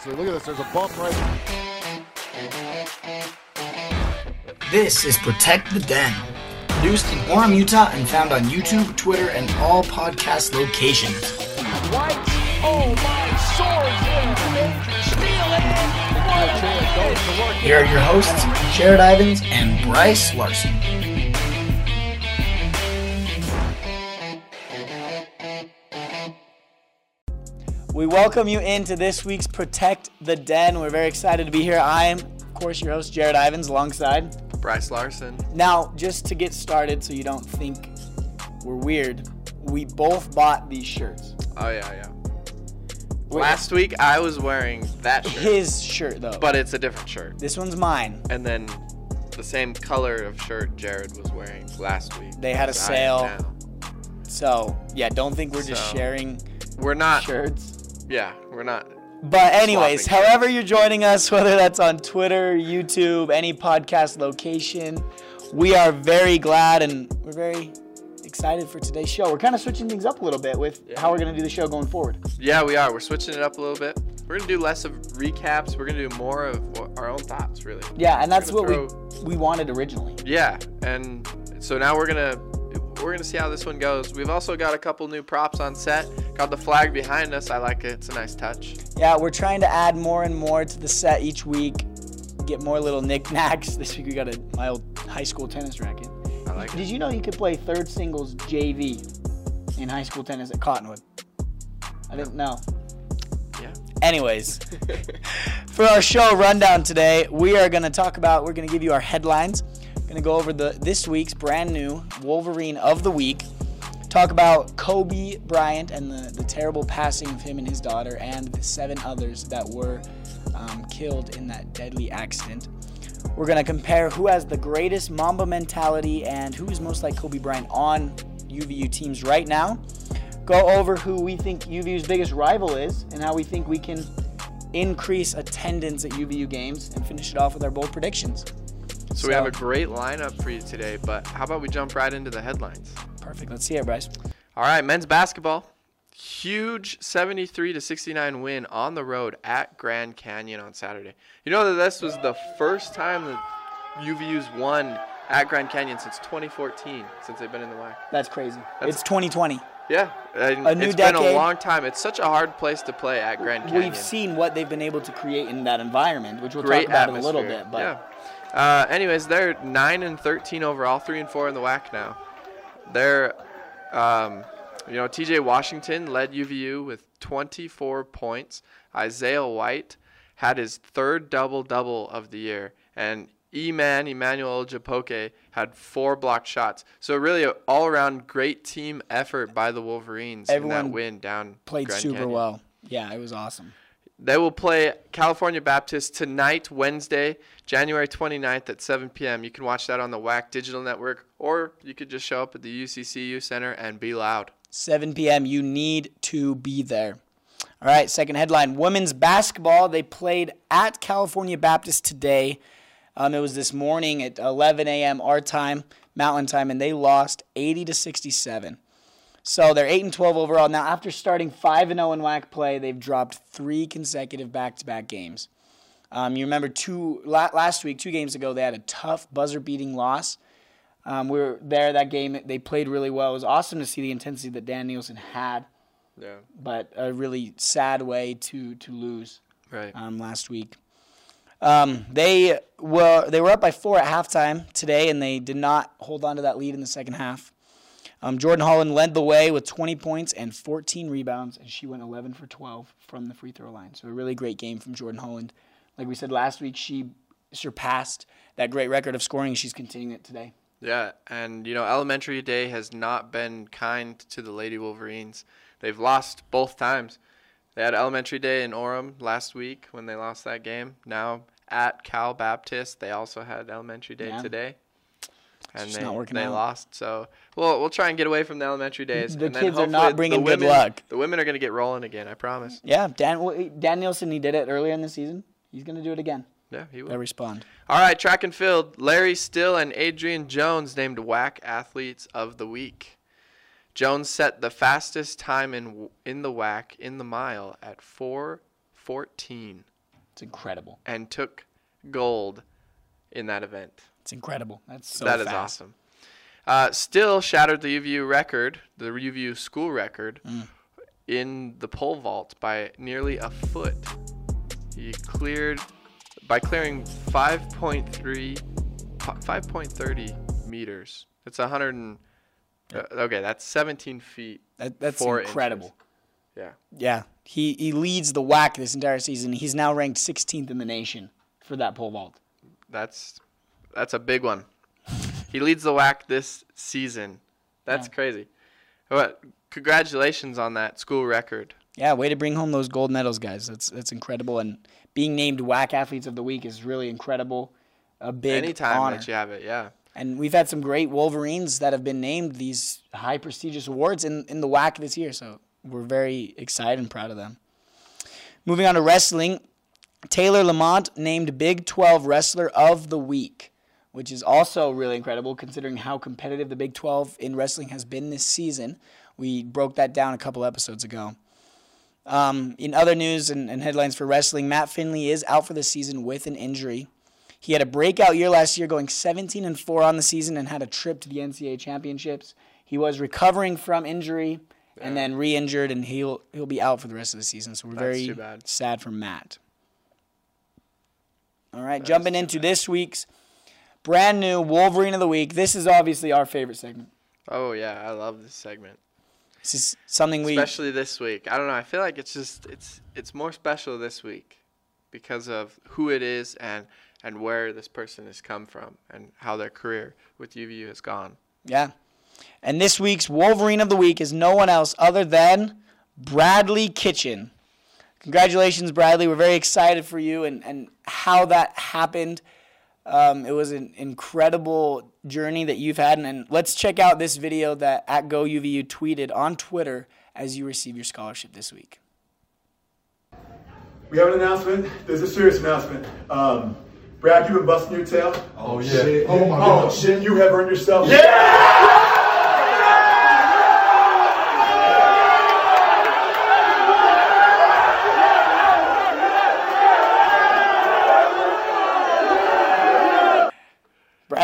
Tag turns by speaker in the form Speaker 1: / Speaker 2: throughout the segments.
Speaker 1: So look at this. There's a bump right.
Speaker 2: This is Protect the Den, produced in Orem, Utah, and found on YouTube, Twitter, and all podcast locations.
Speaker 3: White, oh my sword, steal it.
Speaker 2: Here are your hosts, Jared Ivins and Bryce Larson.
Speaker 4: Welcome you into this week's Protect the Den. We're very excited to be here. I am, of course, your host, Jared Ivins, alongside.
Speaker 5: Bryce Larson.
Speaker 4: Now, just to get started so you don't think we're weird, we both bought these shirts.
Speaker 5: Oh yeah, yeah.
Speaker 4: Wait.
Speaker 5: Last week I was wearing that shirt,
Speaker 4: His shirt, though.
Speaker 5: but it's a different shirt.
Speaker 4: this one's mine.
Speaker 5: And then the same color of shirt Jared was wearing last week.
Speaker 4: They had a
Speaker 5: as I am
Speaker 4: sale. So, yeah, don't think we're just
Speaker 5: So-
Speaker 4: sharing
Speaker 5: We're not.
Speaker 4: shirts.
Speaker 5: Yeah, we're not.
Speaker 4: But anyways, however you're joining us, whether that's on Twitter, YouTube, any podcast location, we are very glad and we're very excited for today's show. We're kind of switching things up a little bit with how we're going to do the show going forward.
Speaker 5: Yeah, we are. We're switching it up a little bit. We're gonna do less of recaps. We're gonna do more of our own thoughts, really.
Speaker 4: Yeah, and that's what
Speaker 5: gonna
Speaker 4: we we wanted originally.
Speaker 5: Yeah, and so now we're gonna we're gonna see how this one goes. We've also got a couple new props on set. Got the flag behind us. I like it. It's a nice touch.
Speaker 4: Yeah, we're trying to add more and more to the set each week. Get more little knickknacks. This week we got a my old high school tennis racket.
Speaker 5: I like
Speaker 4: Did
Speaker 5: it.
Speaker 4: you know you could play third singles JV in high school tennis at Cottonwood? I didn't know.
Speaker 5: Yeah.
Speaker 4: Anyways, for our show rundown today, we are going to talk about, we're going to give you our headlines. To go over the this week's brand new Wolverine of the week. Talk about Kobe Bryant and the, the terrible passing of him and his daughter, and the seven others that were um, killed in that deadly accident. We're to compare who has the greatest Mamba mentality and who is most like Kobe Bryant on UVU teams right now. Go over who we think UVU's biggest rival is and how we think we can increase attendance at UVU games and finish it off with our bold predictions.
Speaker 5: So we have a great lineup for you today, but how about we jump right into the headlines?
Speaker 4: perfect. Let's see it, Bryce.
Speaker 5: All right, men's basketball. Huge 73 to 69 win on the road at Grand Canyon on Saturday. You know that this was the first time that UVU's won at Grand Canyon since 2014, since they've been in the WAC.
Speaker 4: That's crazy.
Speaker 5: That's-
Speaker 4: it's 2020.
Speaker 5: Yeah, and
Speaker 4: A new
Speaker 5: it's been a long time. It's such a hard place to play at Grand Canyon.
Speaker 4: We've seen what they've been able to create in that environment, which we'll
Speaker 5: great
Speaker 4: talk about a little bit. But
Speaker 5: yeah. Uh, anyways, they're nine and thirteen overall, three and four in the WAC now. They're, um, you know, T.J. Washington led UVU with 24 points. Isaiah White had his third double double of the year, and E-Man Emmanuel Japoke had four blocked shots. So really, an all-around great team effort by the Wolverines in that win down.
Speaker 4: played
Speaker 5: Grand
Speaker 4: super
Speaker 5: Canyon.
Speaker 4: well. Yeah, it was awesome.
Speaker 5: They will play California Baptist tonight, Wednesday, January 29th at 7 p.m. You can watch that on the WAC Digital Network, or you could just show up at the UCCU Center and be loud.
Speaker 4: 7 p.m. You need to be there. All right, second headline Women's basketball. They played at California Baptist today. Um, it was this morning at 11 a.m. our time, Mountain time, and they lost 80 to 67. So they're 8 and 12 overall. Now, after starting 5 and 0 in WAC play, they've dropped three consecutive back to back games. Um, you remember two last week, two games ago, they had a tough buzzer beating loss. Um, we were there that game. They played really well. It was awesome to see the intensity that Dan Nielsen had,
Speaker 5: Yeah.
Speaker 4: but a really sad way to to lose
Speaker 5: Right.
Speaker 4: um, last week. Um, they were they were up by four at halftime today, and they did not hold on to that lead in the second half. Um, Jordan Holland led the way with 20 points and 14 rebounds, and she went 11 for 12 from the free throw line. So a really great game from Jordan Holland. Like we said last week, she surpassed that great record of scoring. And she's continuing it today.
Speaker 5: Yeah, and you know, Elementary Day has not been kind to the Lady Wolverines. They've lost both times. They had Elementary Day in Orem last week when they lost that game. Now at Cal Baptist, they also had Elementary Day
Speaker 4: Yeah.
Speaker 5: today. And they,
Speaker 4: not working
Speaker 5: they
Speaker 4: out.
Speaker 5: lost. So we'll we'll try and get away from the elementary days.
Speaker 4: The
Speaker 5: and then
Speaker 4: kids are not bringing
Speaker 5: the
Speaker 4: good luck.
Speaker 5: The women are going to get rolling again. I promise.
Speaker 4: Yeah, Dan well, eh, Dan Nielsen, he did it earlier in the season. He's going to do it again.
Speaker 5: Yeah, he will.
Speaker 4: I respond.
Speaker 5: All right, track and field. Larry Still and Adrian Jones named WAC Athletes of the Week. Jones set the fastest time in in the WAC in the mile at 4:14.
Speaker 4: It's incredible.
Speaker 5: and took gold in that event.
Speaker 4: It's incredible. That's so
Speaker 5: That is awesome. Uh, still shattered the UVU record, the UVU school record,
Speaker 4: Mm.
Speaker 5: in the pole vault by nearly a foot. He cleared by clearing 5.3, 5.30 meters. That's 100. And, uh, okay, that's 17 feet.
Speaker 4: That, that's incredible.
Speaker 5: inches. Yeah.
Speaker 4: Yeah, he he leads the WAC this entire season. He's now ranked 16th in the nation for that pole vault.
Speaker 5: That's that's a big one. He leads the WAC this season. That's
Speaker 4: Yeah.
Speaker 5: crazy. But congratulations on that school record.
Speaker 4: Yeah, way to bring home those gold medals, guys. That's that's incredible. And being named WAC Athletes of the Week is really incredible. A big
Speaker 5: Anytime
Speaker 4: honor.
Speaker 5: that you have it, yeah.
Speaker 4: And we've had some great Wolverines that have been named these high prestigious awards in, in the WAC this year. So we're very excited and proud of them. Moving on to wrestling, Taylor LaMont named Big 12 Wrestler of the Week, which is also really incredible considering how competitive the Big 12 in wrestling has been this season. We broke that down a couple episodes ago. Um, in other news and, and headlines for wrestling, Matt Findlay is out for the season with an injury. He had a breakout year last year, going 17 and 4 on the season, and had a trip to the NCAA championships. He was recovering from injury and then re-injured, and he'll he'll be out for the rest of the season. So we're
Speaker 5: That's
Speaker 4: very sad for Matt. All right, jumping into this week's brand new Wolverine of the Week. This is obviously our favorite segment.
Speaker 5: Oh yeah, I love this segment.
Speaker 4: This is something we
Speaker 5: Especially this week. I don't know, I feel like it's just it's it's more special this week because of who it is and and where this person has come from and how their career with UVU has gone.
Speaker 4: Yeah. And this week's Wolverine of the Week is no one else other than Bradley Kitchen. Congratulations, Bradley. We're very excited for you and, and how that happened. Um, it was an incredible journey that you've had. And, and let's check out this video that at GoUVU tweeted on Twitter as you receive your scholarship this week.
Speaker 6: We have an announcement. There's a serious announcement. Um, Brad, you've been busting your tail. Oh, shit. Oh, my God. shit. You have earned yourself.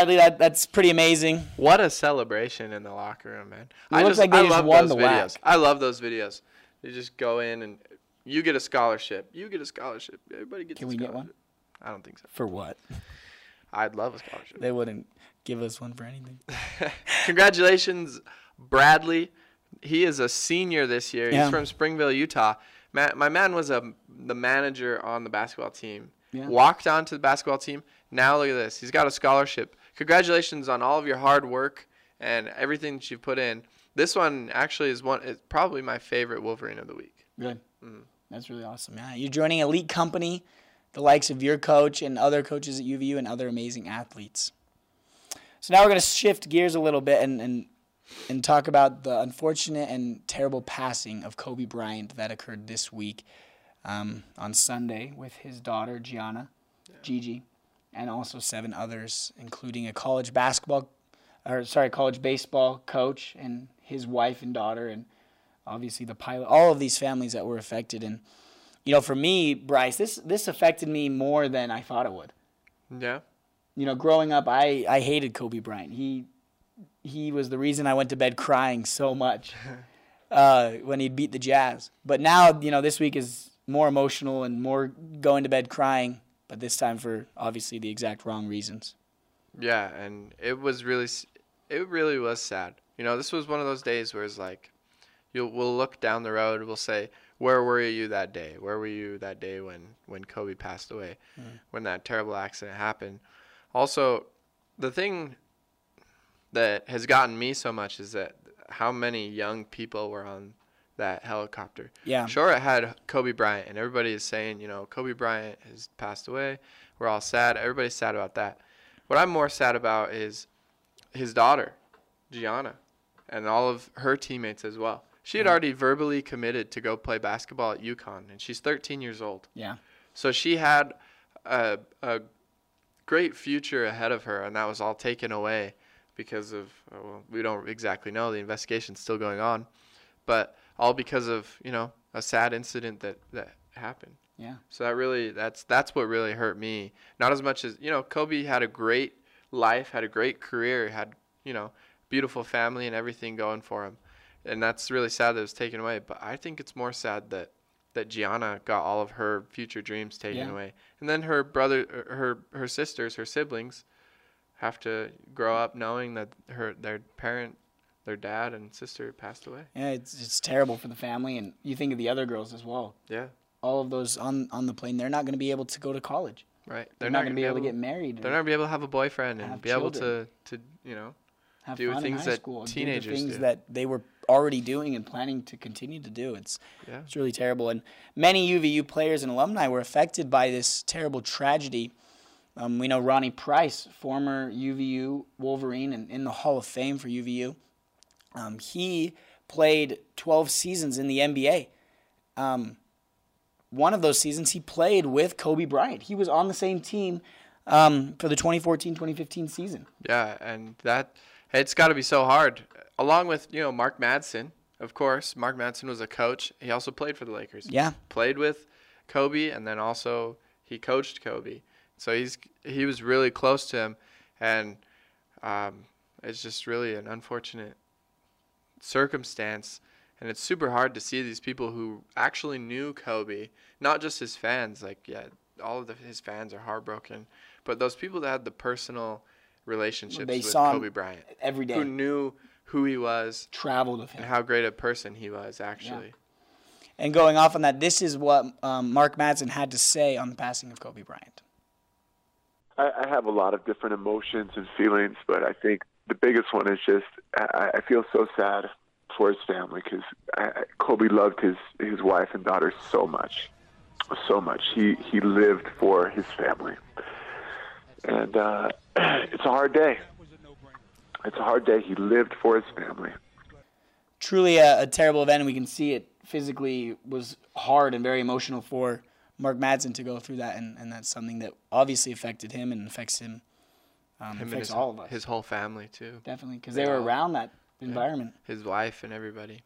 Speaker 4: Bradley, that, that's pretty amazing.
Speaker 5: What a celebration in the locker room, man.
Speaker 4: It looks like they
Speaker 5: I
Speaker 4: just
Speaker 5: love
Speaker 4: won
Speaker 5: those
Speaker 4: the
Speaker 5: videos.
Speaker 4: WAC.
Speaker 5: I love those videos. You just go in and you get a scholarship. You get a scholarship. Everybody gets
Speaker 4: Can we get one?
Speaker 5: I don't think so.
Speaker 4: For what?
Speaker 5: I'd love a scholarship.
Speaker 4: They wouldn't give us one for anything.
Speaker 5: Congratulations, Bradley. He is a senior this year.
Speaker 4: Yeah.
Speaker 5: He's from Springville, Utah. Ma my man was a, the manager on the basketball team.
Speaker 4: Yeah.
Speaker 5: Walked onto the basketball team. Now look at this. He's got a scholarship. Congratulations on all of your hard work and everything that you've put in. This one actually is one. Is probably my favorite Wolverine of the week.
Speaker 4: Good. That's really awesome. Yeah, you're joining elite company, the likes of your coach and other coaches at UVU and other amazing athletes. So now we're going to shift gears a little bit and, and and talk about the unfortunate and terrible passing of Kobe Bryant that occurred this week um, on Sunday with his daughter Gianna, Gigi, and also seven others, including a college basketball, or sorry, college baseball coach and his wife and daughter, and obviously the pilot. All of these families that were affected, and you know, for me, Bryce, this this affected me more than I thought it would
Speaker 5: Yeah.
Speaker 4: you know, growing up, I, I hated Kobe Bryant. He he was the reason I went to bed crying so much uh, when he'd beat the Jazz. But now, you know, this week is more emotional and more going to bed crying, but this time for obviously the exact wrong reasons.
Speaker 5: Yeah, and it was really, it really was sad. You know, this was one of those days where it's like, you'll we'll look down the road, we'll say, where were you that day? Where were you that day when when Kobe passed away, mm-hmm. when that terrible accident happened? Also, the thing that has gotten me so much is that how many young people were on that helicopter.
Speaker 4: Yeah.
Speaker 5: Sure, it had Kobe Bryant, and everybody is saying, you know, Kobe Bryant has passed away. We're all sad. Everybody's sad about that. What I'm more sad about is his daughter, Gianna, and all of her teammates as well. She had already verbally committed to go play basketball at UConn, and she's 13 years old.
Speaker 4: Yeah.
Speaker 5: So she had a, a great future ahead of her, and that was all taken away because of, well, we don't exactly know. The investigation's still going on. But all because of, you know, a sad incident that, that happened.
Speaker 4: Yeah.
Speaker 5: So that really that's that's what really hurt me. Not as much as you know, Kobe had a great life, had a great career, had you know, beautiful family and everything going for him, and that's really sad that it was taken away. But I think it's more sad that that Gianna got all of her future dreams taken
Speaker 4: Yeah.
Speaker 5: away, and then her brother, her her sisters, her siblings, have to grow up knowing that her their parent, their dad and sister passed away.
Speaker 4: Yeah, it's it's terrible for the family, and you think of the other girls as well.
Speaker 5: Yeah,
Speaker 4: All of those on on the plane, they're not going to be able to go to college.
Speaker 5: right.
Speaker 4: They're, not, going to be able to get married.
Speaker 5: They're not gonna be able to have a boyfriend and be able to to you know
Speaker 4: have
Speaker 5: do
Speaker 4: fun
Speaker 5: things that
Speaker 4: school, do the things
Speaker 5: do.
Speaker 4: that they were already doing and planning to continue to do. It's
Speaker 5: Yeah.
Speaker 4: it's really terrible, and many UVU players and alumni were affected by this terrible tragedy. Um, we know Ronnie Price, former UVU Wolverine and in the Hall of Fame for UVU. Um, he played 12 seasons in the NBA. Um, one of those seasons, he played with Kobe Bryant. He was on the same team um, for the 2014-2015 season.
Speaker 5: Yeah, and that it's got to be so hard. Along with you know Mark Madsen, of course. Mark Madsen was a coach. He also played for the Lakers.
Speaker 4: Yeah.
Speaker 5: played with Kobe, and then also he coached Kobe. So he's he was really close to him, and um, it's just really an unfortunate circumstance. And it's super hard to see these people who actually knew Kobe, not just his fans. Like, yeah, all of the, his fans are heartbroken, but those people that had the personal relationships
Speaker 4: They
Speaker 5: with
Speaker 4: saw
Speaker 5: Kobe Bryant,
Speaker 4: every day.
Speaker 5: who knew who he was
Speaker 4: Traveled with him.
Speaker 5: and how great a person he was, actually.
Speaker 4: And going off on that, this is what um, Mark Madsen had to say on the passing of Kobe Bryant.
Speaker 7: I, I have a lot of different emotions and feelings, but I think the biggest one is just I, I feel so sad for his family because Kobe loved his his wife and daughter so much, so much. He he lived for his family, and uh, it's a hard day. It's a hard day. He lived for his family.
Speaker 4: Truly a, a terrible event, and we can see it physically was hard and very emotional for Mark Madsen to go through that, and, and that's something that obviously affected him and affects him. Um,
Speaker 5: Him and
Speaker 4: affects
Speaker 5: his,
Speaker 4: all of us,
Speaker 5: his whole family too,
Speaker 4: definitely, because
Speaker 5: they
Speaker 4: they were
Speaker 5: all-
Speaker 4: around that environment.
Speaker 5: his wife and everybody.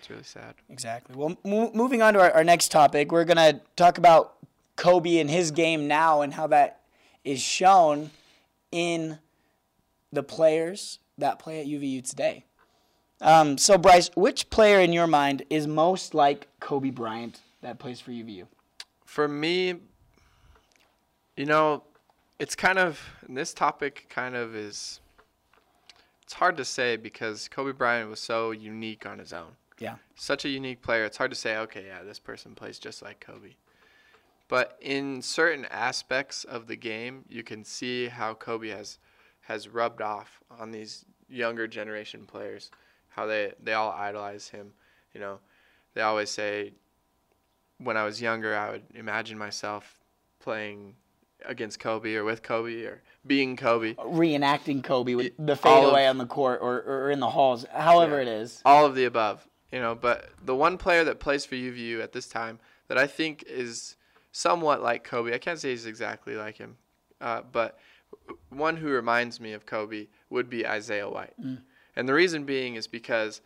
Speaker 5: It's really sad.
Speaker 4: Exactly. Well, mo- moving on to our, our next topic, we're going to talk about Kobe and his game now and how that is shown in the players that play at UVU today. Um, so, Bryce, which player in your mind is most like Kobe Bryant that plays for UVU?
Speaker 5: For me, you know, it's kind of and this topic kind of is it's hard to say because Kobe Bryant was so unique on his own.
Speaker 4: Yeah.
Speaker 5: Such a unique player. It's hard to say, okay, yeah, this person plays just like Kobe. But in certain aspects of the game, you can see how Kobe has has rubbed off on these younger generation players. How they they all idolize him. You know, they always say when I was younger, I would imagine myself playing against Kobe or with Kobe or being Kobe.
Speaker 4: Reenacting Kobe with the fadeaway on the court or, or in the halls, however
Speaker 5: Yeah.
Speaker 4: it is.
Speaker 5: All of the above, you know. But the one player that plays for UVU at this time that I think is somewhat like Kobe, I can't say he's exactly like him, uh, but one who reminds me of Kobe would be Isaiah White. And the reason being is because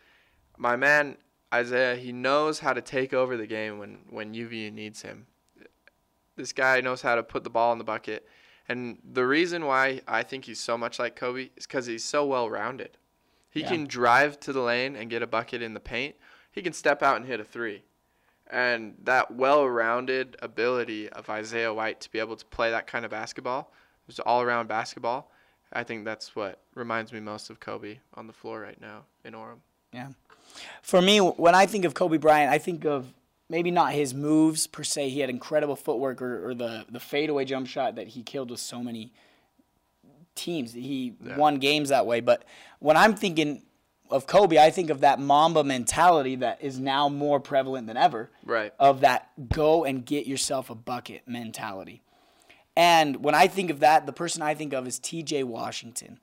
Speaker 5: my man Isaiah, he knows how to take over the game when when UVU needs him. This guy knows how to put the ball in the bucket. And the reason why I think he's so much like Kobe is because he's so well rounded. He
Speaker 4: Yeah.
Speaker 5: can drive to the lane and get a bucket in the paint. He can step out and hit a three. And that well rounded ability of Isaiah White to be able to play that kind of basketball, just all around basketball, I think that's what reminds me most of Kobe on the floor right now in Orem.
Speaker 4: Yeah. For me, when I think of Kobe Bryant, I think of maybe not his moves per se. He had incredible footwork or, or the, the fadeaway jump shot that he killed with so many teams. He won games that way. But when I'm thinking of Kobe, I think of that Mamba mentality that is now more prevalent than ever.
Speaker 5: Right.
Speaker 4: Of that go and get yourself a bucket mentality. And when I think of that, the person I think of is TJ Washington.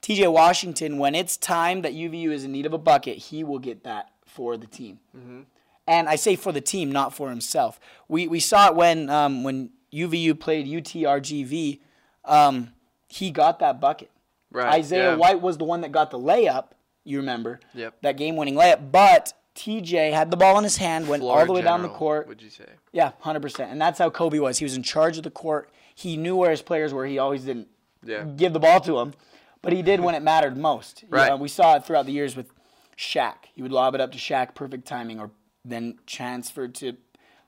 Speaker 4: TJ Washington, when it's time that UVU is in need of a bucket, he will get that for the team. Mm-hmm. And I say for the team, not for himself. We, we saw it when um, when UVU played UTRGV. Um, he got that bucket.
Speaker 5: Right,
Speaker 4: Isaiah
Speaker 5: yeah.
Speaker 4: White was the one that got the layup. You remember?
Speaker 5: Yep.
Speaker 4: That game-winning layup. But TJ had the ball in his hand, went
Speaker 5: Floor
Speaker 4: all the way down the
Speaker 5: general,
Speaker 4: court.
Speaker 5: Would you say?
Speaker 4: Yeah, hundred percent. And that's how Kobe was. He was in charge of the court. He knew where his players were. He always didn't
Speaker 5: Yeah.
Speaker 4: give the ball to them, but he did when it mattered most. You
Speaker 5: Right.
Speaker 4: know, we saw it throughout the years with Shaq. He would lob it up to Shaq, perfect timing, or then transferred to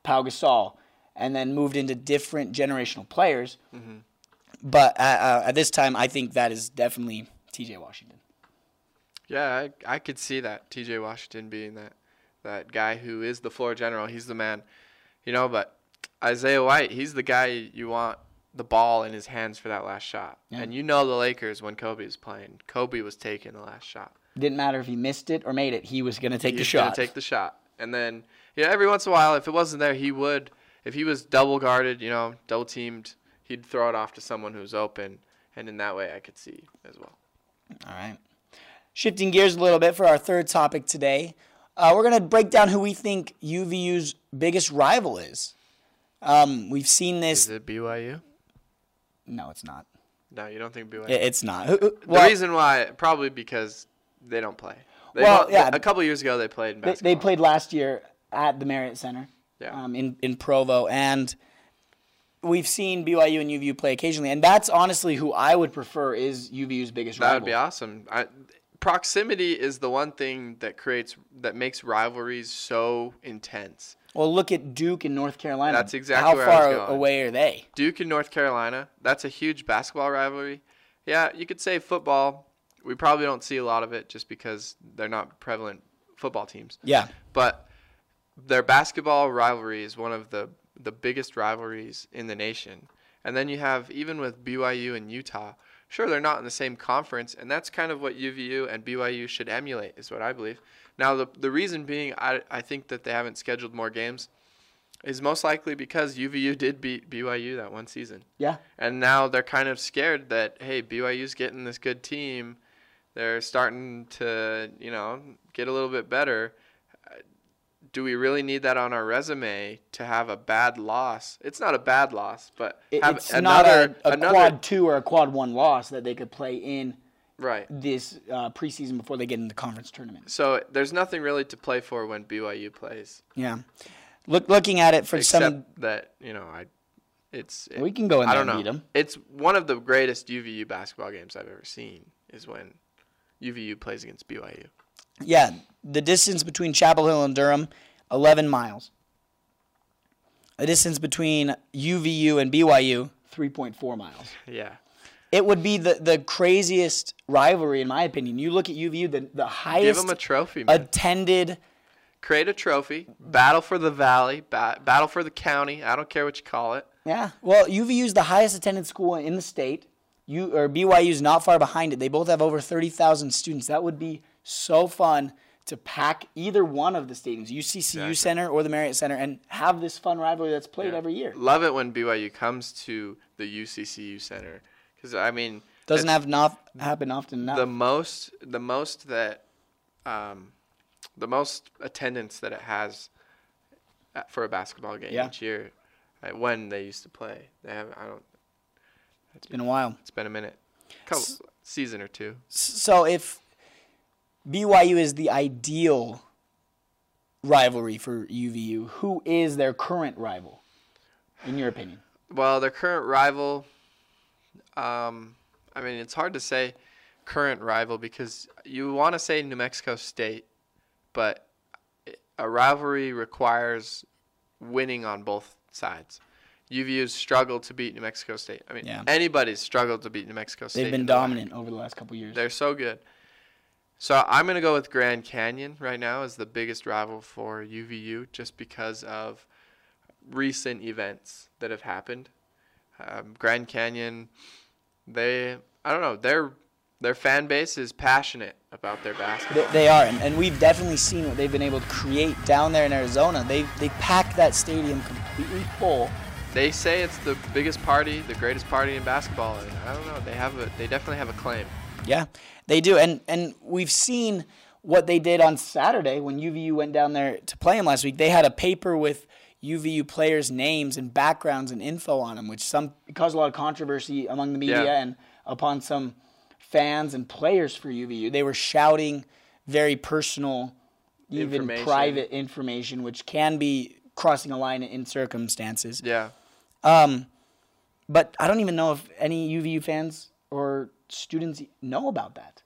Speaker 4: Pau Gasol, and then moved into different generational players.
Speaker 5: Mm-hmm.
Speaker 4: But at, uh, at this time, I think that is definitely T.J. Washington.
Speaker 5: Yeah, I, I could see that T.J. Washington being that that guy who is the floor general. He's the man, you know. But Isaiah White, he's the guy you want the ball in his hands for that last shot.
Speaker 4: Yeah.
Speaker 5: And you know the Lakers when Kobe was playing, Kobe was taking the last shot.
Speaker 4: Didn't matter if he missed it or made it. He was going to take the
Speaker 5: He's
Speaker 4: shot.
Speaker 5: gonna take the shot, and then yeah, every once in a while, if it wasn't there, he would. If he was double guarded, you know, double teamed, he'd throw it off to someone who's open, and in that way, I could see as well.
Speaker 4: All right. Shifting gears a little bit for our third topic today, uh, we're going to break down who we think UVU's biggest rival is. Um, we've seen this.
Speaker 5: Is it BYU?
Speaker 4: No, it's not.
Speaker 5: No, you don't think BYU?
Speaker 4: It's not. Who-
Speaker 5: the reason why, probably because they don't play. They
Speaker 4: Well, yeah.
Speaker 5: A couple years ago, they played in
Speaker 4: they, they played last year at the Marriott Center
Speaker 5: Yeah.
Speaker 4: um, in, in Provo, and we've seen BYU and UVU play occasionally, and that's honestly who I would prefer is UVU's biggest rival.
Speaker 5: That
Speaker 4: rival.
Speaker 5: would be awesome. I, proximity is the one thing that creates that makes rivalries so intense.
Speaker 4: Well, look at Duke and North Carolina.
Speaker 5: That's exactly
Speaker 4: How
Speaker 5: where I was
Speaker 4: far away are they?
Speaker 5: Duke and North Carolina, that's a huge basketball rivalry. Yeah, you could say football. We probably don't see a lot of it just because they're not prevalent football teams.
Speaker 4: Yeah.
Speaker 5: But their basketball rivalry is one of the the biggest rivalries in the nation. And then you have even with BYU and Utah. Sure, they're not in the same conference, and that's kind of what UVU and BYU should emulate, is what I believe. Now, the the reason being, I I think that they haven't scheduled more games, is most likely because UVU did beat BYU that one season.
Speaker 4: Yeah.
Speaker 5: And now they're kind of scared that hey, BYU's getting this good team. They're starting to, you know, get a little bit better. Do we really need that on our resume to have a bad loss? It's not a bad loss, but have
Speaker 4: it's
Speaker 5: another
Speaker 4: not a, a
Speaker 5: another
Speaker 4: quad two or a quad one loss that they could play in
Speaker 5: right.
Speaker 4: this uh, preseason before they get in the conference tournament.
Speaker 5: So there's nothing really to play for when BYU plays,
Speaker 4: Yeah. Look, looking at it for
Speaker 5: except
Speaker 4: some,
Speaker 5: that you know I. It's
Speaker 4: we can go in
Speaker 5: I
Speaker 4: there
Speaker 5: don't
Speaker 4: and beat them.
Speaker 5: It's one of the greatest UVU basketball games I've ever seen. Is when UVU plays against BYU.
Speaker 4: Yeah, the distance between Chapel Hill and Durham, 11 miles. The distance between UVU and BYU, 3.4 miles.
Speaker 5: Yeah.
Speaker 4: It would be the, the craziest rivalry, in my opinion. You look at UVU, the, the highest Give
Speaker 5: them a trophy, man.
Speaker 4: attended.
Speaker 5: Create a trophy. Battle for the valley. Ba- battle for the county. I don't care what you call it.
Speaker 4: Yeah, well, UVU is the highest attended school in the state. You or BYU is not far behind it. They both have over 30,000 students. That would be so fun to pack either one of the stadiums, UCCU
Speaker 5: Exactly.
Speaker 4: Center or the Marriott Center, and have this fun rivalry that's played
Speaker 5: Yeah.
Speaker 4: every year.
Speaker 5: Love it when BYU comes to the UCCU Center because I mean
Speaker 4: Doesn't have not happen often enough.
Speaker 5: the most the most that um, the most attendance that it has for a basketball game
Speaker 4: Yeah.
Speaker 5: each year when they used to play. They have I don't.
Speaker 4: It's been a while.
Speaker 5: It's been a minute, couple season or two.
Speaker 4: So if BYU is the ideal rivalry for UVU, who is their current rival, in your opinion?
Speaker 5: Well, their current rival, um, I mean, it's hard to say current rival because you want to say New Mexico State, but a rivalry requires winning on both sides. UVU's struggled to beat New Mexico State. I mean,
Speaker 4: Yeah.
Speaker 5: anybody's struggled to beat New Mexico State.
Speaker 4: They've been
Speaker 5: in the
Speaker 4: dominant over the last couple years.
Speaker 5: They're so good. So I'm going to go with Grand Canyon right now as the biggest rival for UVU just because of recent events that have happened. Um, Grand Canyon, they, I don't know, their their fan base is passionate about their basketball.
Speaker 4: They, they are, and, and we've definitely seen what they've been able to create down there in Arizona. They they packed that stadium completely full.
Speaker 5: They say it's the biggest party, the greatest party in basketball. And I don't know, they have a, they definitely have a claim.
Speaker 4: Yeah, they do, and and we've seen what they did on Saturday when UVU went down there to play them last week. They had a paper with UVU players' names and backgrounds and info on them, which some caused a lot of controversy among the media
Speaker 5: Yeah.
Speaker 4: and upon some fans and players for UVU. They were shouting very personal, even
Speaker 5: Information.
Speaker 4: private information, which can be crossing a line in circumstances.
Speaker 5: Yeah.
Speaker 4: Um, but I don't even know if any UVU fans or students know about that.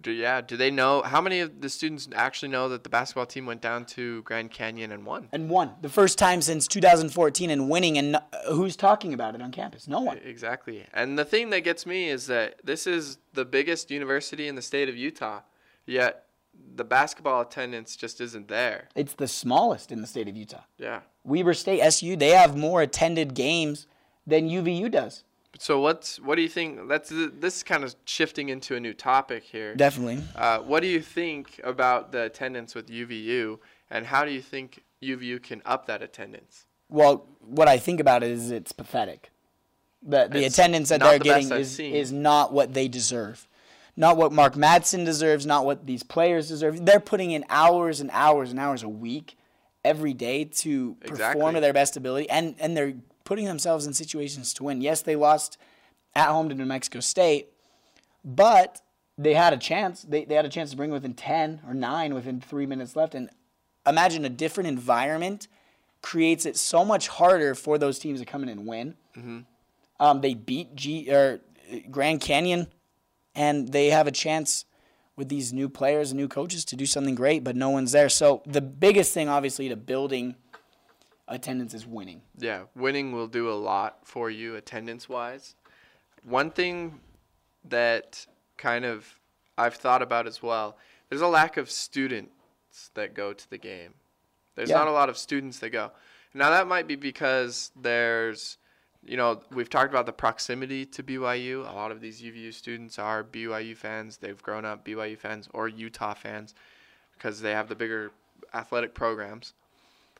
Speaker 5: Do yeah? Do they know how many of the students actually know that the basketball team went down to Grand Canyon and won?
Speaker 4: And won the first time since 2014 and winning. And no- who's talking about it on campus? No one.
Speaker 5: Exactly. And the thing that gets me is that this is the biggest university in the state of Utah, yet the basketball attendance just isn't there.
Speaker 4: It's the smallest in the state of Utah.
Speaker 5: Yeah.
Speaker 4: Weber State, SU, they have more attended games than UVU does.
Speaker 5: So what's what do you think? That's this is kind of shifting into a new topic here.
Speaker 4: Definitely.
Speaker 5: Uh, what do you think about the attendance with UVU, and how do you think UVU can up that attendance?
Speaker 4: Well, what I think about it is it's pathetic. The the
Speaker 5: It's
Speaker 4: attendance that they're
Speaker 5: the
Speaker 4: getting is, is not what they deserve. Not what Mark Madsen deserves, not what these players deserve. They're putting in hours and hours and hours a week every day to
Speaker 5: Exactly.
Speaker 4: perform to their best ability and and they're putting themselves in situations to win. Yes, they lost at home to New Mexico State, but they had a chance. They, they had a chance to bring within 10 or 9 within 3 minutes left and imagine a different environment creates it so much harder for those teams to come in and win. Um, they beat G or uh, Grand Canyon, and they have a chance with these new players and new coaches to do something great, but no one's there. So the biggest thing, obviously, to building attendance is winning.
Speaker 5: Yeah, winning will do a lot for you attendance wise. One thing that kind of I've thought about as well, there's a lack of students that go to the game. There's
Speaker 4: Yeah.
Speaker 5: not a lot of students that go. Now that might be because there's you know, we've talked about the proximity to BYU. A lot of these UVU students are BYU fans. They've grown up BYU fans or Utah fans because they have the bigger athletic programs.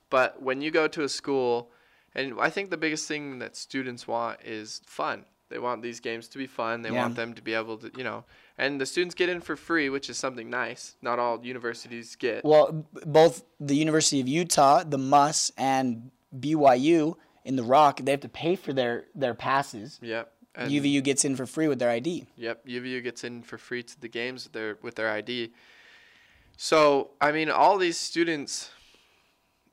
Speaker 5: But when you go to a school, and I think the biggest thing that students want is fun. They want these games to be fun. They
Speaker 4: Yeah.
Speaker 5: want them to be able to, you know, and the students get in for free, which is something nice. Not all universities get.
Speaker 4: Well, both the University of Utah, the MUS, and BYU in the ROC, they have to pay for their, their passes.
Speaker 5: Yep. And
Speaker 4: UVU gets in for free with their ID.
Speaker 5: Yep, UVU gets in for free to the games with their with their ID. So I mean, all these students.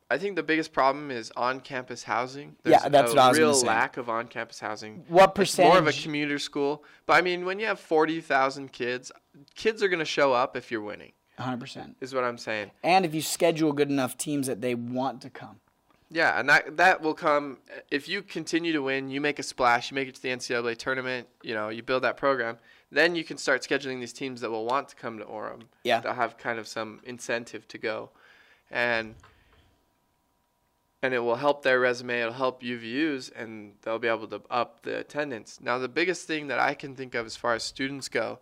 Speaker 5: I think the biggest problem is on-campus housing. There's
Speaker 4: Yeah, that's
Speaker 5: a
Speaker 4: what I was
Speaker 5: real lack of on-campus housing.
Speaker 4: What
Speaker 5: It's more of a commuter school, but I mean, when you have forty thousand kids, kids are gonna show up if you're winning.
Speaker 4: 100%.
Speaker 5: Is what I'm saying.
Speaker 4: And if you schedule good enough teams that they want to come.
Speaker 5: Yeah, and that that will come if you continue to win. You make a splash. You make it to the NCAA tournament. You know, you build that program. Then you can start scheduling these teams that will want to come to Orem.
Speaker 4: Yeah.
Speaker 5: They'll have kind of some incentive to go, and and it will help their resume. It'll help UVU's, and they'll be able to up the attendance. Now, the biggest thing that I can think of as far as students go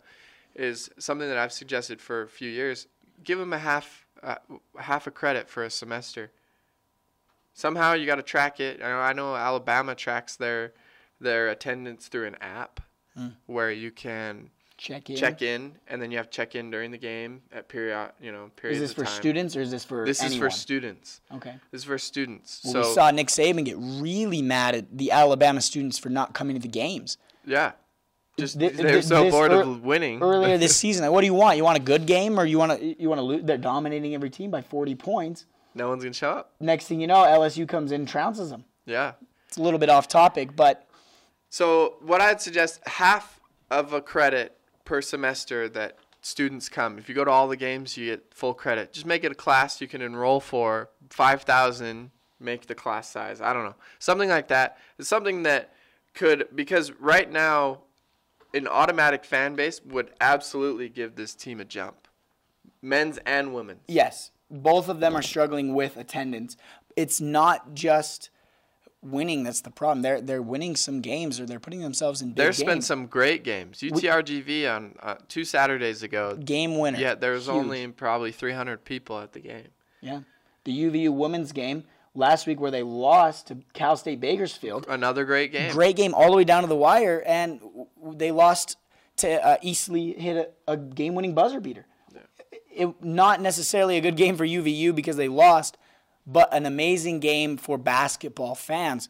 Speaker 5: is something that I've suggested for a few years. Give them a half uh, half a credit for a semester somehow you got to track it. I know, I know Alabama tracks their their attendance through an app hmm. where you can
Speaker 4: Check in.
Speaker 5: check in and then you have check in during the game at period you know
Speaker 4: period.
Speaker 5: Is
Speaker 4: this for students or is this for
Speaker 5: This
Speaker 4: anyone?
Speaker 5: is for students.
Speaker 4: Okay.
Speaker 5: This is for students.
Speaker 4: Well,
Speaker 5: so
Speaker 4: we saw Nick Saban get really mad at the Alabama students for not coming to the games.
Speaker 5: yeah, just they're so bored
Speaker 4: ear-
Speaker 5: of winning.
Speaker 4: Earlier this season, like, what do you want? You want a good game or you want to you want to lose? They're dominating every team by 40 points.
Speaker 5: No one's gonna show up.
Speaker 4: Next thing you know, LSU comes in and trounces them.
Speaker 5: Yeah.
Speaker 4: It's a little bit off topic, but
Speaker 5: So what I'd suggest half of a credit per semester that students come. If you go to all the games, you get full credit. Just make it a class you can enroll for. Five thousand. Make the class size. I don't know. Something like that. It's something that could because right now, an automatic fan base would absolutely give this team a jump. Men's and women's.
Speaker 4: yes, both of them are struggling with attendance. It's not just winning that's the problem. They're they're winning some games or they're putting themselves in big
Speaker 5: There's been some great games. UTRGV on uh, two Saturdays ago.
Speaker 4: game winner.
Speaker 5: Yeah, there was
Speaker 4: Huge.
Speaker 5: only probably 300 people at the game.
Speaker 4: Yeah. The UVU women's game last week where they lost to Cal State Bakersfield.
Speaker 5: Another great game.
Speaker 4: Great game all the way down to the wire, and they lost to uh, Eastleigh, hit a, a game winning buzzer beater. It, not necessarily a good game for UVU because they lost, but an amazing game for basketball fans.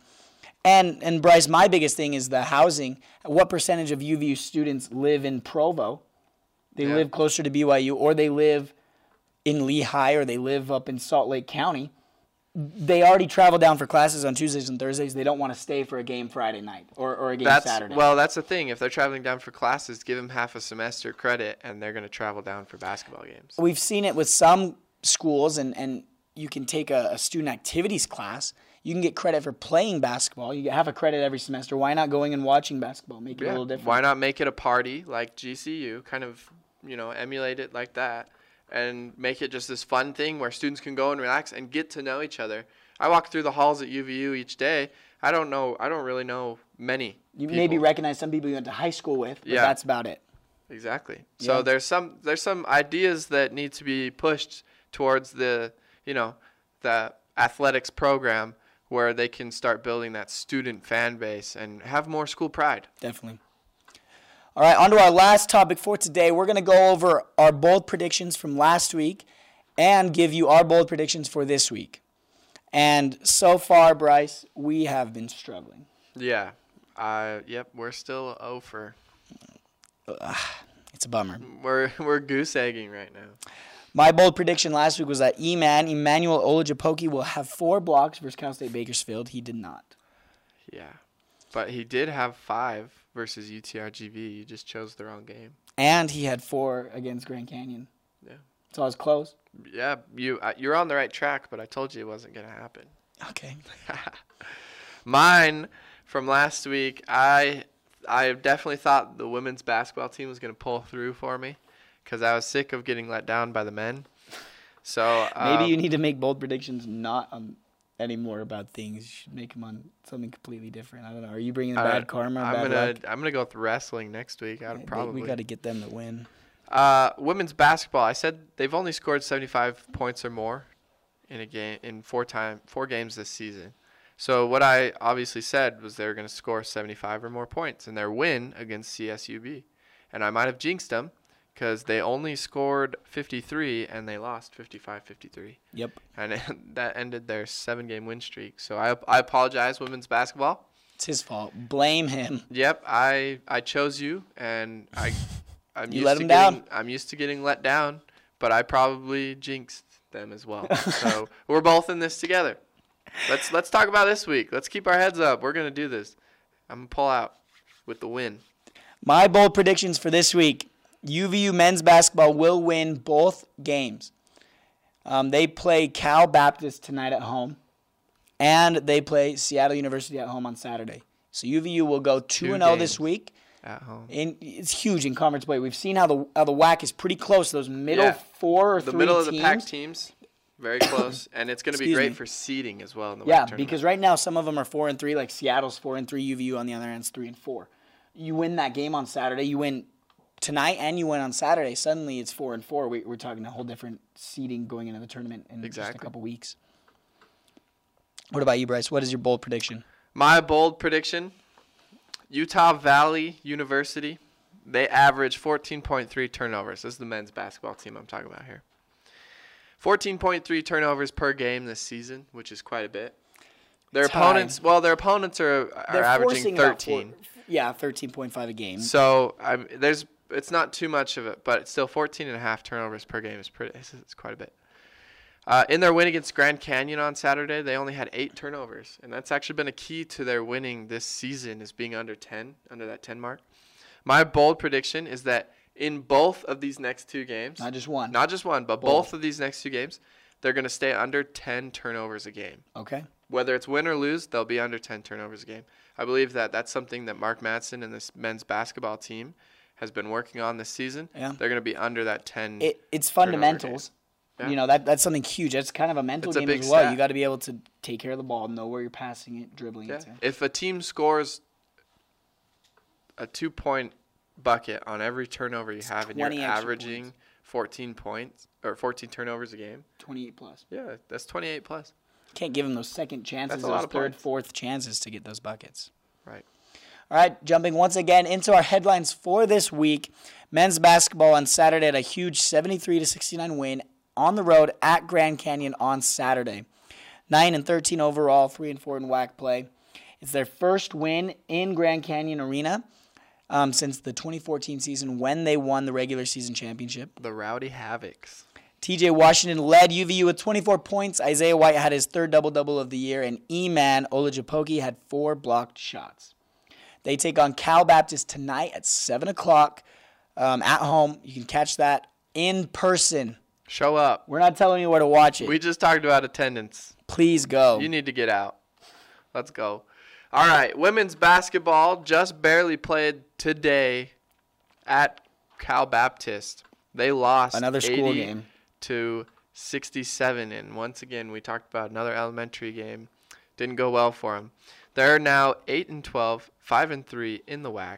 Speaker 4: And, and Bryce, my biggest thing is the housing. What percentage of UVU students live in Provo? They
Speaker 5: Yeah.
Speaker 4: live closer to BYU, or they live in Lehi or they live up in Salt Lake County, they already travel down for classes on Tuesdays and Thursdays. They don't want to stay for a game Friday night or, or a game
Speaker 5: That's
Speaker 4: Saturday.
Speaker 5: well, that's the thing. If they're traveling down for classes, give them half a semester credit, and they're going to travel down for basketball games.
Speaker 4: We've seen it with some schools, and, and you can take a, a student activities class. You can get credit for playing basketball. You have a credit every semester. Why not going and watching basketball? Make it a little different.
Speaker 5: Why not make it a party like GCU? Kind of, you know, emulate it like that, and make it just this fun thing where students can go and relax and get to know each other. I walk through the halls at UVU each day. I don't know. I don't really know many.
Speaker 4: You
Speaker 5: people.
Speaker 4: maybe recognize some people you went to high school with, but
Speaker 5: Yeah.
Speaker 4: that's about it.
Speaker 5: Exactly.
Speaker 4: Yeah.
Speaker 5: So there's some there's some ideas that need to be pushed towards the you know the athletics program where they can start building that student fan base and have more school pride.
Speaker 4: Definitely. All right, on to our last topic for today. We're going to go over our bold predictions from last week and give you our bold predictions for this week. And so far, Bryce, we have been struggling.
Speaker 5: Yeah. Uh, yep. We're still over.
Speaker 4: It's a bummer.
Speaker 5: We're we're goose egging right now.
Speaker 4: My bold prediction last week was that E-Man, Emmanuel Olojakpoke, will have four blocks versus Cal State Bakersfield. He did not.
Speaker 5: Yeah. But he did have five versus UTRGV. You just chose the wrong game.
Speaker 4: And he had four against Grand Canyon.
Speaker 5: Yeah.
Speaker 4: So I was close.
Speaker 5: Yeah. You uh, you're on the right track, but I told you it wasn't gonna happen.
Speaker 4: Okay.
Speaker 5: Mine from last week, I I definitely thought the women's basketball team was going to pull through for me because I was sick of getting let down by the men. So
Speaker 4: Maybe
Speaker 5: um,
Speaker 4: you need to make bold predictions not on anymore about things. You should make them on something completely different. I don't know. Are you bringing the
Speaker 5: uh,
Speaker 4: bad karma?
Speaker 5: I'm
Speaker 4: bad
Speaker 5: gonna
Speaker 4: luck?
Speaker 5: I'm gonna go with wrestling next week. I'd
Speaker 4: They-
Speaker 5: probably
Speaker 4: We got to get them to win.
Speaker 5: Uh, women's basketball. I said they've only scored 75 points or more in a game in four time four games this season. So what I obviously said was they're going to score 75 or more points in their win against CSUB, and I might have jinxed them because they only scored 53 and they lost 55-53,
Speaker 4: Yep.
Speaker 5: and it, that ended their seven-game win streak. So I I apologize, women's basketball.
Speaker 4: It's his fault. Blame him.
Speaker 5: Yep, I I chose you, and I I'm
Speaker 4: You
Speaker 5: used
Speaker 4: let
Speaker 5: to
Speaker 4: him
Speaker 5: getting,
Speaker 4: down.
Speaker 5: I'm used to getting let down, but I probably jinxed them as well. so we're both in this together. Let's let's talk about this week. Let's keep our heads up. We're gonna do this. I'm gonna pull out with the win.
Speaker 4: My bold predictions for this week UVU men's basketball will win both games. Um, they play Cal Baptist tonight at home, and they play Seattle University at home on Saturday. So UVU will go 2 0 this week.
Speaker 5: At home.
Speaker 4: And it's huge in conference play. We've seen how the how the WAC is pretty close. Those middle
Speaker 5: Yeah.
Speaker 4: four or
Speaker 5: The
Speaker 4: three
Speaker 5: middle of the
Speaker 4: teams.
Speaker 5: pack teams, very close, and it's gonna be great
Speaker 4: me.
Speaker 5: for seeding as well in the
Speaker 4: Yeah, because right now some of them are four and three, like Seattle's four and three, UVU on the other end's three and four. You win that game on Saturday, you win tonight, and you went on Saturday. Suddenly it's four and four. We, we're talking a whole different seeding going into the tournament in just a couple weeks. What about you, Bryce? What is your bold prediction?
Speaker 5: My bold prediction Utah Valley University, they average 14.3 turnovers. This is the men's basketball team I'm talking about here. 14.3 turnovers per game this season, which is quite a bit. Their
Speaker 4: high.
Speaker 5: opponents, well, their opponents are, are
Speaker 4: They're
Speaker 5: averaging 13.
Speaker 4: four- yeah, thirteen point five a game.
Speaker 5: So there's, it's not too much of it, but it's still 14 and a half turnovers per game is pretty, it's, it's quite a bit. Uh, in their win against Grand Canyon on Saturday, they only had eight turnovers, and that's actually been a key to their winning this season is being under 10, under that 10 mark. My bold prediction is that in both of these next two games,
Speaker 4: Not just one.
Speaker 5: not just one, but both of these next two games, they're going to stay under 10 turnovers a game.
Speaker 4: okay.
Speaker 5: Whether it's win or lose, they'll be under 10 turnovers a game. I believe that that's something that Mark Madsen and this men's basketball team has been working on this season.
Speaker 4: Yeah.
Speaker 5: They're going to be under that 10.
Speaker 4: It, it's fundamentals.
Speaker 5: Yeah.
Speaker 4: You know that that's something huge. That's kind of a mental
Speaker 5: It's a
Speaker 4: game
Speaker 5: big
Speaker 4: as well.
Speaker 5: stat.
Speaker 4: You got to be able to take care of the ball, know where you're passing it, dribbling
Speaker 5: Yeah.
Speaker 4: it. To.
Speaker 5: If a team scores a two point bucket on every turnover you have and you're averaging
Speaker 4: points.
Speaker 5: 14 points or 14 turnovers a game,
Speaker 4: Twenty-eight plus.
Speaker 5: yeah, that's 28 plus.
Speaker 4: Can't give them those second chances,
Speaker 5: a
Speaker 4: those third,
Speaker 5: points.
Speaker 4: fourth chances to get those buckets. All right, jumping once again into our headlines for this week. Men's basketball on Saturday had a huge 73 to 69 win on the road at Grand Canyon on Saturday. 9 and 13 overall, 3 and 4 in WAC play. It's their first win in Grand Canyon Arena um, since the 2014 season when they won the regular season championship.
Speaker 5: The Rowdy Havocs.
Speaker 4: TJ Washington led UVU with 24 points. Isaiah White had his third double double of the year, and E-Man Olojakpoke had four blocked shots. They take on Cal Baptist tonight at 7 o'clock um, at home. You can catch that in person.
Speaker 5: Show up.
Speaker 4: We're not telling you where to watch it.
Speaker 5: We just talked about attendance.
Speaker 4: Please go.
Speaker 5: You need to get out. Let's go. All right, women's basketball just barely played today at Cal Baptist. They lost
Speaker 4: Another school
Speaker 5: 80
Speaker 4: game.
Speaker 5: to 67, and once again we talked about another elementary game. Didn't go well for them. They're now 8 and 12, 5 and 3 in the WAC.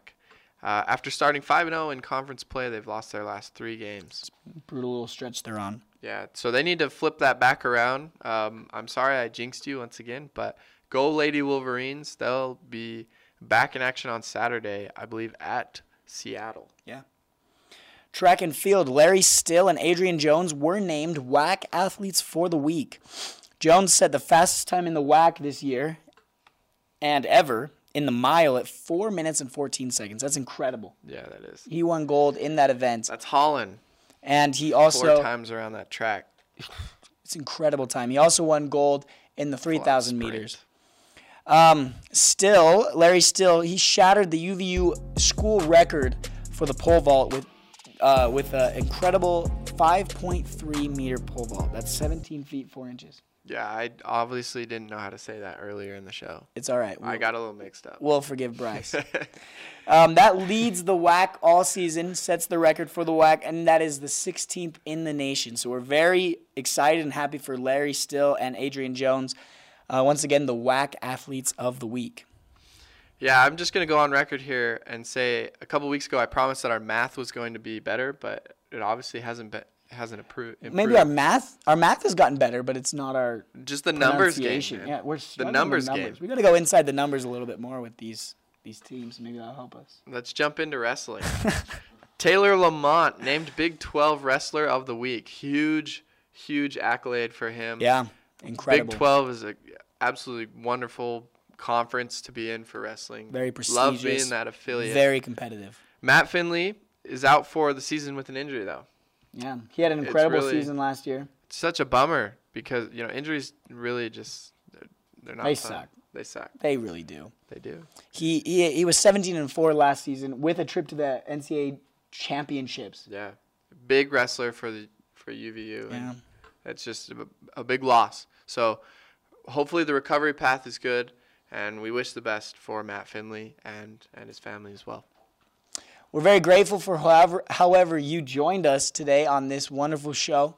Speaker 5: Uh, after starting 5 and 0 in conference play, they've lost their last three games.
Speaker 4: Brutal little stretch they're on.
Speaker 5: Yeah, so they need to flip that back around. Um, I'm sorry I jinxed you once again, but go Lady Wolverines. They'll be back in action on Saturday, I believe, at Seattle.
Speaker 4: Yeah. Track and field, Larry Still and Adrian Jones were named WAC athletes for the week. Jones set the fastest time in the WAC this year and ever in the mile at 4 minutes and 14 seconds. That's incredible.
Speaker 5: Yeah, that is.
Speaker 4: He won gold in that event.
Speaker 5: That's Holland.
Speaker 4: And he also.
Speaker 5: Four times around that track.
Speaker 4: it's incredible time. He also won gold in the 3000 meters. Um, still, Larry Still, he shattered the UVU school record for the pole vault with uh, with an incredible 5.3 meter pole vault. That's 17 feet 4 inches.
Speaker 5: Yeah, I obviously didn't know how to say that earlier in the show.
Speaker 4: It's all right.
Speaker 5: I
Speaker 4: We'll,
Speaker 5: got a little mixed up.
Speaker 4: we'll forgive Bryce. um, that leads the WAC all season, sets the record for the WAC, and that is the 16th in the nation. So we're very excited and happy for Larry Still and Adrian Jones. Uh, once again, the WAC athletes of the week.
Speaker 5: Yeah, I'm just gonna go on record here and say a couple weeks ago I promised that our math was going to be better, but it obviously hasn't been hasn't approved.
Speaker 4: Maybe our math, our math has gotten better, but it's not our
Speaker 5: just the numbers game. man.
Speaker 4: Yeah, we're
Speaker 5: the numbers
Speaker 4: numbers.
Speaker 5: game.
Speaker 4: We got to go inside the numbers a little bit more with these these teams. Maybe that'll help us.
Speaker 5: Let's jump into wrestling. Taylor LaMont named Big 12 Wrestler of the Week. Huge, huge accolade for him.
Speaker 4: Yeah, incredible.
Speaker 5: Big 12 is a absolutely wonderful conference to be in for wrestling.
Speaker 4: Very prestigious.
Speaker 5: Love being that affiliate.
Speaker 4: Very competitive.
Speaker 5: Matt Findlay is out for the season with an injury though.
Speaker 4: Yeah, he had an incredible
Speaker 5: really-
Speaker 4: season last year.
Speaker 5: It's such a bummer because you know injuries really just they're, they're not
Speaker 4: They
Speaker 5: fun.
Speaker 4: suck.
Speaker 5: They suck.
Speaker 4: They really do.
Speaker 5: They do.
Speaker 4: He, he he was 17 and four last season with a trip to the NCAA championships.
Speaker 5: Yeah. Big wrestler for the for UVU.
Speaker 4: Yeah.
Speaker 5: It's just a, a big loss. So hopefully the recovery path is good and we wish the best for Matt Findlay and and his family as well.
Speaker 4: We're very grateful for however however you joined us today on this wonderful show.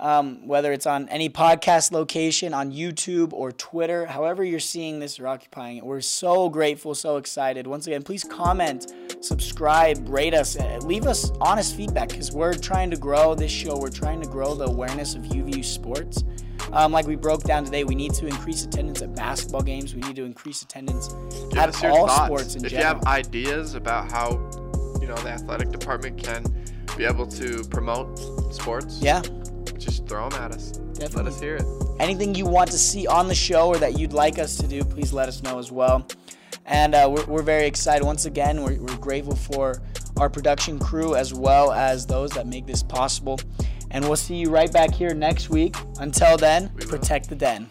Speaker 4: Um, whether it's on any podcast location, on YouTube or Twitter, however you're seeing this or occupying it, we're so grateful, so excited. Once again, please comment, subscribe, rate us, uh, leave us honest feedback because we're trying to grow this show. We're trying to grow the awareness of UVU sports. Um, like we broke down today, we need to increase attendance at basketball games. We need to increase attendance
Speaker 5: Give
Speaker 4: at all
Speaker 5: thoughts.
Speaker 4: sports in
Speaker 5: if
Speaker 4: general.
Speaker 5: you have ideas about how you know the athletic department can be able to promote sports,
Speaker 4: yeah.
Speaker 5: just throw them at us. Let us hear it.
Speaker 4: anything you want to see on the show or that you'd like us to do, please let us know as well. And uh, we're, we're very excited. Once again, we're, we're grateful for our production crew as well as those that make this possible. And we'll see you right back here next week. Until then,
Speaker 5: We
Speaker 4: protect the den.